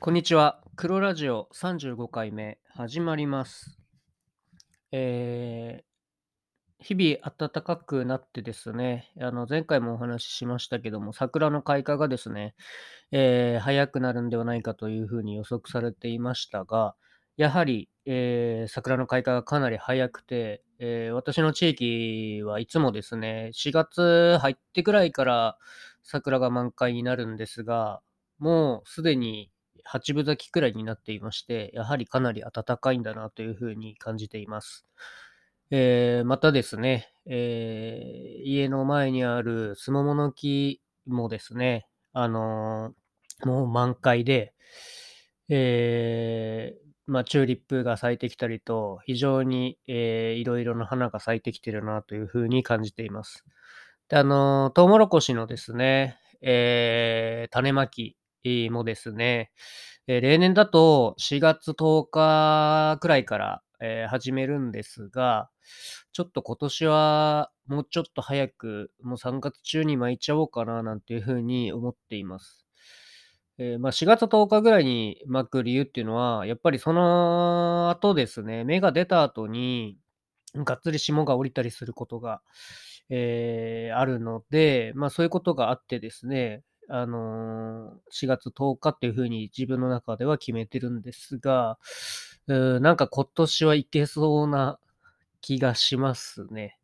こんにちは。黒ラジオ35回目始まります。えー日々暖かくなってですね、あの前回もお話ししましたけども、桜の開花がですね、えー早くなるんではないかというふうに予測されていましたが、やはり、えー桜の開花がかなり早くて、え私の地域はいつもですね、4月入ってくらいから桜が満開になるんですが、もうすでに8分咲きくらいになっていまして、やはりかなり暖かいんだなというふうに感じています。えーまたですね、えー家の前にあるスモモの木もですね、あのーもう満開で、えまあ、チューリップが咲いてきたりと、非常に、えーいろいろな花が咲いてきてるなというふうに感じています。で、あのトウモロコシのですね、えー種まきもですね、えー例年だと4月10日くらいから、えー始めるんですが、ちょっと今年はもうちょっと早く、もう3月中に巻いちゃおうかななんていうふうに思っています。えーまあ、4月10日ぐらいに巻く理由っていうのは、やっぱりその後ですね、芽が出た後に、がっつり霜が降りたりすることが、えーあるので、まあそういうことがあってですね、あのー4月10日っていうふうに自分の中では決めてるんですが、うーなんか今年はいけそうな気がしますね。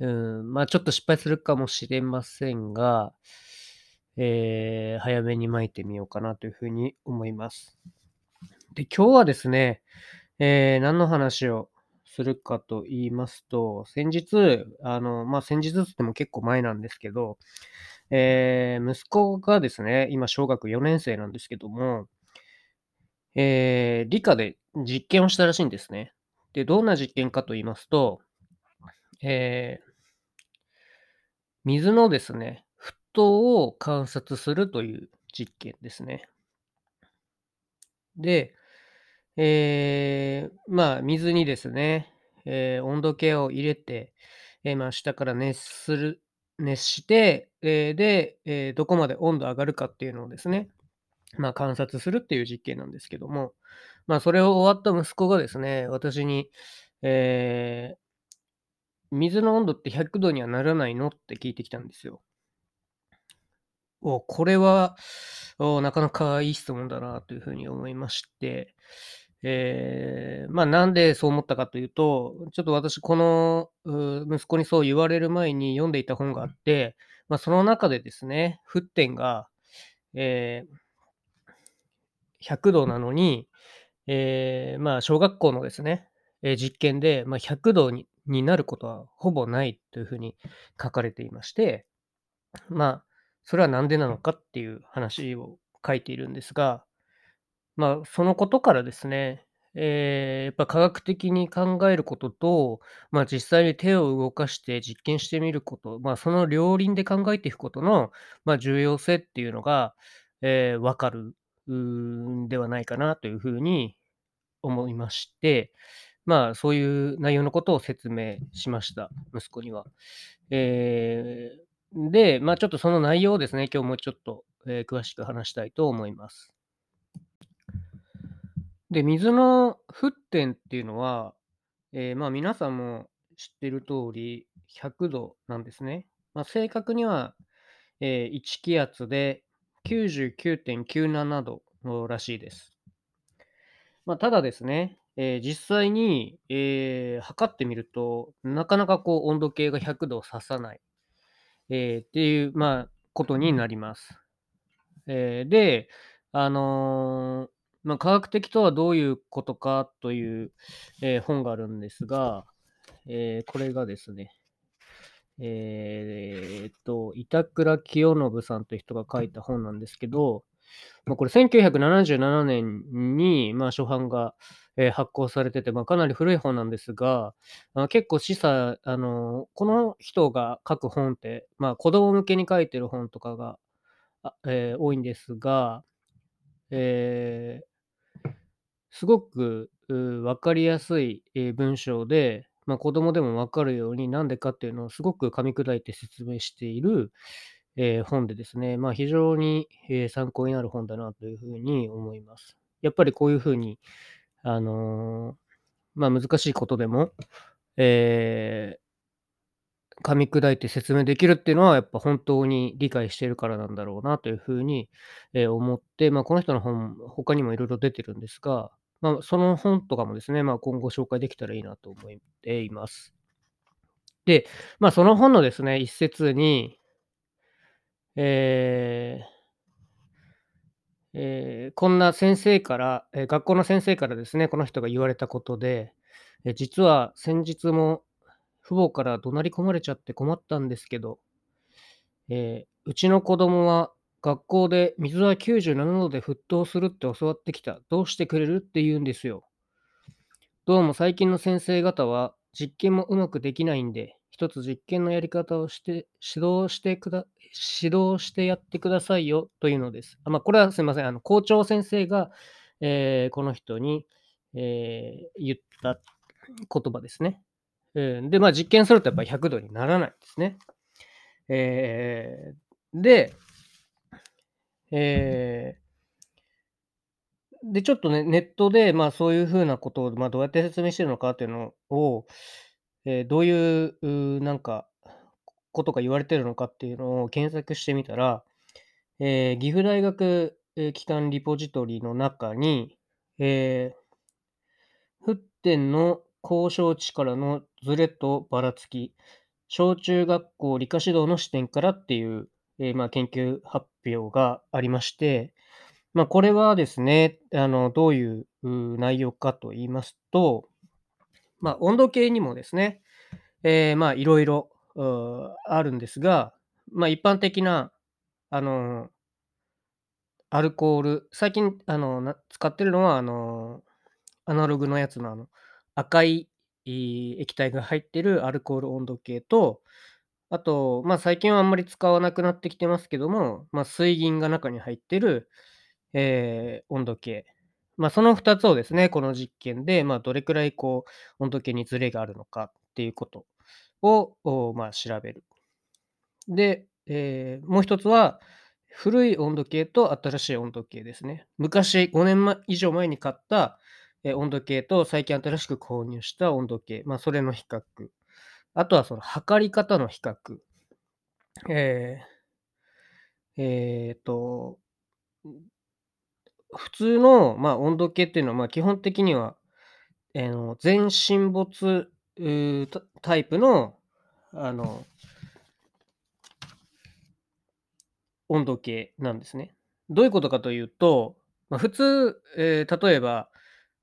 うん、まあちょっと失敗するかもしれませんが、えー早めに巻いてみようかなというふうに思います。で、今日はですね、えー何の話をするかと言いますと、先日、あの、まあ、先日っても結構前なんですけど、えー息子がですね、今小学4年生なんですけども、えー理科で実験をしたらしいんですね。で、どんな実験かと言いますと、えー水のですね、沸騰を観察するという実験ですね。で、えーまあ、水にですね、えー温度計を入れて、えーまあ、下から熱する、熱して、えーで、えーどこまで温度上がるかっていうのをですね、まあ、観察するっていう実験なんですけども、まあ、それを終わった息子がですね、私に、えー水の温度って100度にはならないのって聞いてきたんですよ。お、これは、おなかなかいい質問だなというふうに思いまして、えーまあなんでそう思ったかというと、ちょっと私このう息子にそう言われる前に読んでいた本があって、まあその中でですね、沸点が、えー100度なのに、えーまあ小学校のですね、えー実験で、まあ、100度にになることはほぼないというふうに書かれていまして、まあ、それはなんでなのかっていう話を書いているんですが、まあ、そのことからですね、えーやっぱ科学的に考えることと、まあ、実際に手を動かして実験してみること、まあ、その両輪で考えていくことの、まあ、重要性っていうのが、えーわかるんではないかなというふうに思いまして、まあ、そういう内容のことを説明しました、息子には。えーで、まあ、ちょっとその内容をですね、今日もうちょっと、えー詳しく話したいと思います。で、水の沸点っていうのは、えーまあ、皆さんも知ってる通り、100度なんですね。まあ、正確には、えー1気圧で99.97度らしいです。まあ、ただですね、えー実際に、えー測ってみると、なかなかこう温度計が100度を指さない、えーっていう、まあ、ことになります。えで、あのまあ、科学的とはどういうことかという、えー本があるんですが、えーこれがですね、えーっと、板倉清信さんという人が書いた本なんですけど、まあ、これ1977年に、まあ、初版が、えー発行されてて、まあ、かなり古い本なんですが、あ結構示唆、あのこの人が書く本って、まあ、子供向けに書いてる本とかが、あえー多いんですが、えーすごく分かりやすい、え文章で、まあ、子供でも分かるようになんでかっていうのをすごく噛み砕いて説明している、えー本でですね、まあ、非常に、え参考になる本だなというふうに思います。やっぱりこういうふうに、あのーまあ、難しいことでも、えー噛み砕いて説明できるっていうのは、やっぱ本当に理解しているからなんだろうなというふうに、え、思って、まあ、この人の本、他にもいろいろ出てるんですが、まあ、その本とかもですね、まあ、今後紹介できたらいいなと思っています。で、まあ、その本のですね、一節に、えーえーこんな先生から、え、学校の先生からですね、この人が言われたことで、え、実は先日も父母から怒鳴り込まれちゃって困ったんですけど、えうちの子供は学校で水は97度で沸騰するって教わってきた。どうしてくれるって言うんですよ。どうも最近の先生方は実験もうまくできないんで、一つ実験のやり方をして指導してくだ、指導してやってくださいよというのです。あまあ、これはすみません。あの校長先生が、えーこの人に、えー言った言葉ですね。えーで、まあ実験するとやっぱり100度にならないんですね。えーで、えー。で、ちょっとね、ネットで、まあ、そういう風なことを、まあ、どうやって説明してるのかっていうのを、えーどういう、うなんか、ことが言われてるのかっていうのを検索してみたら、えー岐阜大学、機関リポジトリの中に、えー沸点の交渉値からのズレとばらつき、小中学校理科指導の視点からっていう、えーまあ、研究発表がありまして、まあ、これはですね、あの、どういう内容かと言いますと、まあ、温度計にもですね、えまあ、いろいろあるんですが、まあ、一般的な、あの、アルコール、最近、あの、な使ってるのは、あの、アナログのやつの、あの、赤、い液体が入ってるアルコール温度計と、あと、まあ、最近はあんまり使わなくなってきてますけども、まあ、水銀が中に入ってる、えー温度計。まあ、その2つをですね、この実験で、まあ、どれくらいこう、温度計にズレがあるのかっていうことを、まあ、調べる。で、えーもう一つは、古い温度計と新しい温度計ですね。昔、5年以上前に買った、温度計と最近新しく購入した温度計、まあ、それの比較。あとはその測り方の比較。えーえーと、普通の、まあ、温度計っていうのは、まあ、基本的には、えーの全沈没タタイプの、あの、温度計なんですね。どういうことかというと、まあ、普通、えー例えば、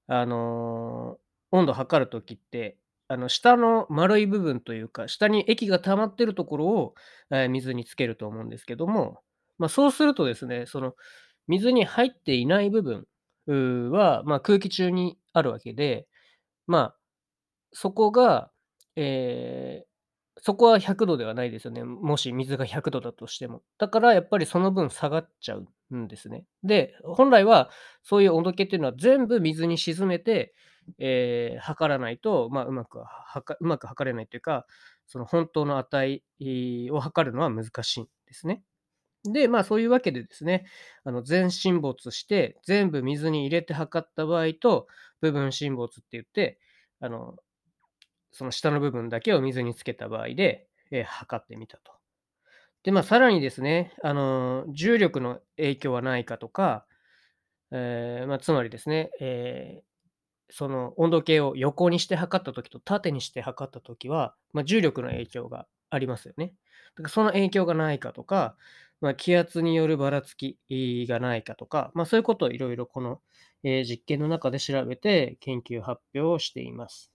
あのー温度測るときって、あの下の丸い部分というか、下に液が溜まってるところを、えー水につけると思うんですけども、まあ、そうするとですね、その水に入っていない部分は、まあ、空気中にあるわけで、まあ、そこが、えーそこは100度ではないですよね。もし水が100度だとしても。だからやっぱりその分下がっちゃうんですね。で、本来はそういう温度計っていうのは全部水に沈めて、えー測らないと、まあ、うまくはかうまく測れないというか、その本当の値を測るのは難しいんですね。で、まあそういうわけでですね、あの全沈没して全部水に入れて測った場合と部分沈没って言って、あのその下の部分だけを水につけた場合で、えー測ってみたと。で、まあ、さらにですね、あの重力の影響はないかとか、えーまあ、つまりですね、えーその温度計を横にして測ったときと縦にして測ったときは、まあ、重力の影響がありますよね。だからその影響がないかとか、まあ、気圧によるばらつきがないかとか、まあ、そういうことをいろいろこの、えー実験の中で調べて研究発表をしています。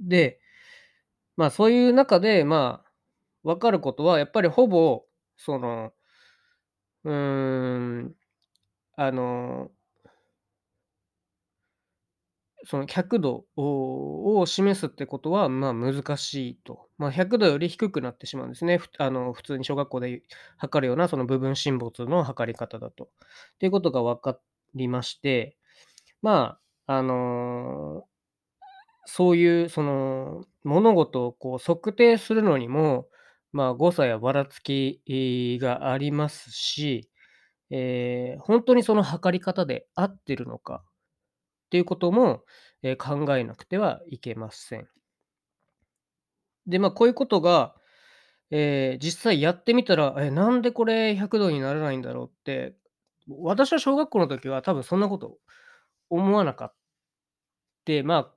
で、まあそういう中で、まあ、分かることは、やっぱりほぼ、その、うーん、あの、その100度を示すってことは、まあ難しいと。まあ100度より低くなってしまうんですね。あの普通に小学校で測るようなその部分沈没の測り方だと。っていうことが分かりまして、まあ、あのそういうその物事をこう測定するのにも、まあ、誤差やばらつきがありますし、えー、本当にその測り方で合ってるのかっていうことも、え、考えなくてはいけません。で、ま、こういうことが、えー実際やってみたら、え、なんでこれ100度にならないんだろうって、私は小学校の時は多分そんなこと思わなかって、まあ、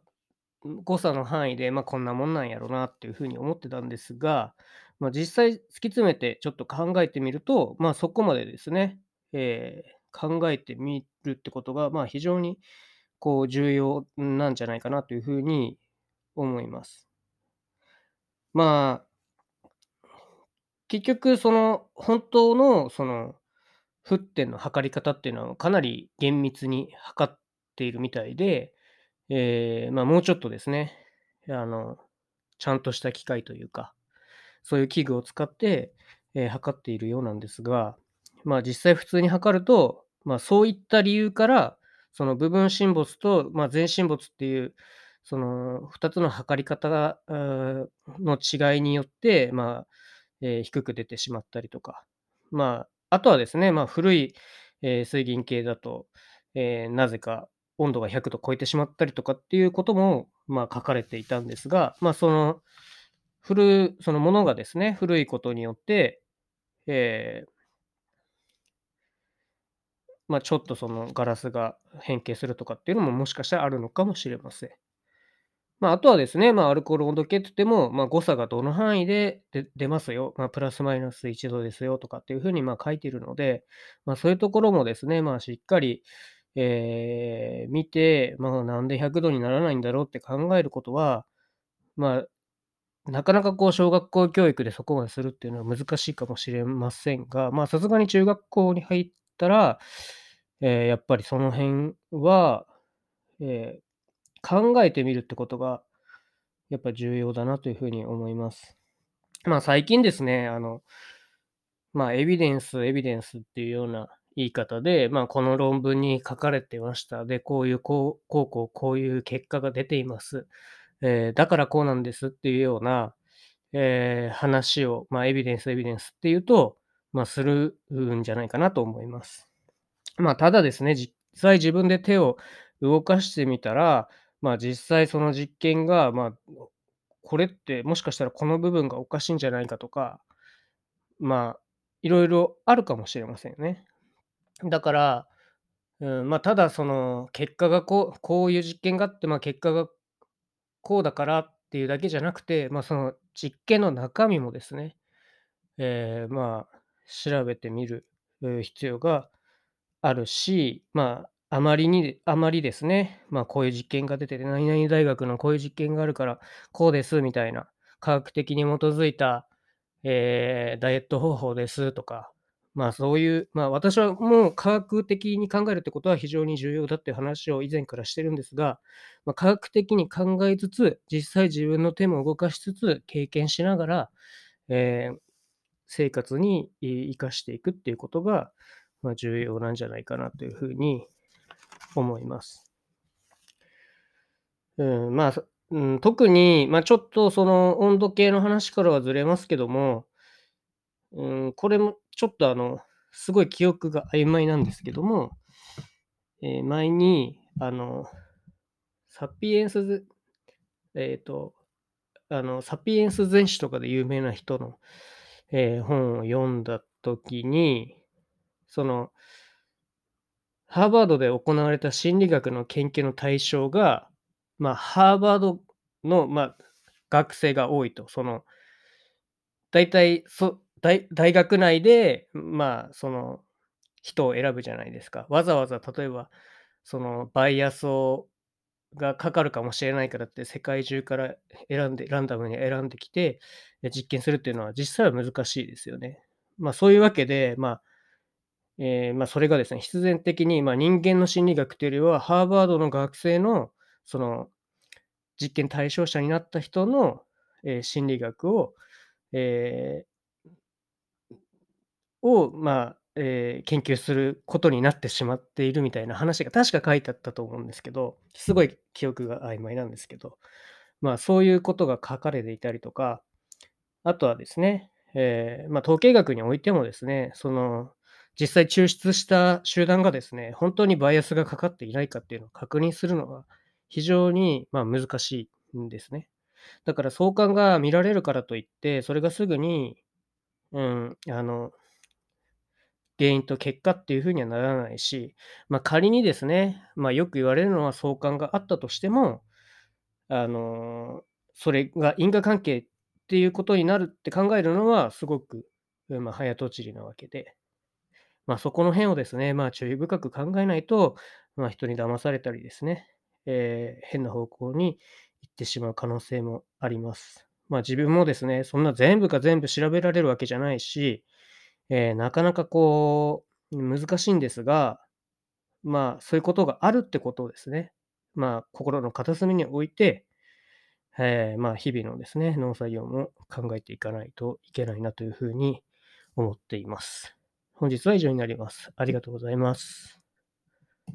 誤差の範囲で、ま、こんなもんなんやろなっていう風に思ってたんですが、まあ、実際突き詰めてちょっと考えてみると、まあ、そこまでですね、えー考えてみるってことが、まあ、非常にこう重要なんじゃないかなという風に思います。まあ、結局その本当のその沸点の測り方っていうのはかなり厳密に測っているみたいで、ええ、ま、もうちょっとですね、あの、ちゃんとした機械というか、そういう器具を使って、え、測っているようなんですが、まあ、実際普通に測ると、まあ、そういった理由から、その部分沈没と、ま、全沈没っていう、その2つの測り方が、の違いによって、まあ、えー低く出てしまったりとか、まあ、あとはですね、まあ、古い、えー水銀系だと、えーなぜか温度が100度超えてしまったりとかっていうことも、まあ、書かれていたんですが、まあ、その、古そのものがですね、古いことによって、えーまあ、ちょっとそのガラスが変形するとかっていうのも、もしかしたらあるのかもしれません。まあ、あとはですね、まあ、アルコール温度計って言っても、まあ、誤差がどの範囲で出ますよ、まあ、プラスマイナス1度ですよとかっていうふうにまあ書いているので、まあ、そういうところもですね、まあ、しっかり、えー見て、まあ、なんで100度にならないんだろうって考えることは、まあ、なかなかこう小学校教育でそこまでするっていうのは難しいかもしれませんが、まあ、さすがに中学校に入ってたら、えーやっぱりその辺は、えー考えてみるってことがやっぱ重要だなというふうに思います。まあ、最近ですね、あの、まあ、エビデンス、エビデンスっていうような言い方で、まあ、この論文に書かれてました。で、こういう、こう、こう、こう、こういう結果が出ています。えーだからこうなんですっていうような、えー話を、まあ、エビデンス、エビデンスっていうと、まあ、するんじゃないかなと思います。まあ、ただですね、実際自分で手を動かしてみたら、まあ、実際その実験が、まあ、これってもしかしたらこの部分がおかしいんじゃないかとか、まあ、いろいろあるかもしれませんよね。だから、うん、まあ、ただその結果がこうこういう実験があって、まあ、結果がこうだからっていうだけじゃなくて、まあ、その実験の中身もですね、えーまあ、調べてみる、必要があるし、まあ、あまりにあまりですね、まあ、こういう実験が出てて、何々大学のこういう実験があるから、こうですみたいな、科学的に基づいた、えーダイエット方法ですとか、まあ、そういう、まあ、私はもう科学的に考えるってことは非常に重要だっていう話を以前からしてるんですが、まあ、科学的に考えつつ、実際自分の手も動かしつつ、経験しながら、えー生活に生かしていくっていうことが、まあ、重要なんじゃないかなというふうに思います。うん、まあ、うん、特に、まあ、ちょっとその温度計の話からはずれますけども、うん、これもちょっとあの、すごい記憶が曖昧なんですけども、えー前に、あの、サピエンス、えっ、と、あの、サピエンス全史とかで有名な人の、えー本を読んだときに、その、ハーバードで行われた心理学の研究の対象が、まあ、ハーバードの、まあ、学生が多いと。その、大体、そ大大学内で、まあ、その、人を選ぶじゃないですか。わざわざ例えば、その、バイアスをがかかるかもしれないからって、世界中から選んでランダムに選んできて、実験するっていうのは実際は難しいですよね。まあ、そういうわけで、まあ、ええ、ま、それがですね、必然的に、ま、人間の心理学というよりは、ハーバードの学生の、その、実験対象者になった人の、え、心理学を、ええ、を、まあ、ええ、研究することになってしまっているみたいな話が確か書いてあったと思うんですけど、すごい記憶が曖昧なんですけど、まあ、そういうことが書かれていたりとか、あとはですね、ええ、まあ、統計学においてもですね、その、実際抽出した集団がですね、本当にバイアスがかかっていないかっていうのを確認するのが非常に、ま、難しいんですね。だから相関が見られるからといって、それがすぐに、うん、あの原因と結果っていう風にはならないし、まあ、仮にですね、まあ、よく言われるのは相関があったとしても、あの、それが因果関係っていうことになるって考えるのはすごく、うん、ま、早とちりなわけで、まあ、そこの辺をですね、まあ、注意深く考えないと、まあ、人に騙されたりですね、ええ、変な方向に行ってしまう可能性もあります。まあ、自分もですね、そんな全部が全部調べられるわけじゃないし、えー、なかなかこう、難しいんですが、まあ、そういうことがあるってことをですね、まあ、心の片隅に置いて、えー、まあ、日々のですね、農作業も考えていかないといけないなというふうに思っています。本日は以上になります。ありがとうございます。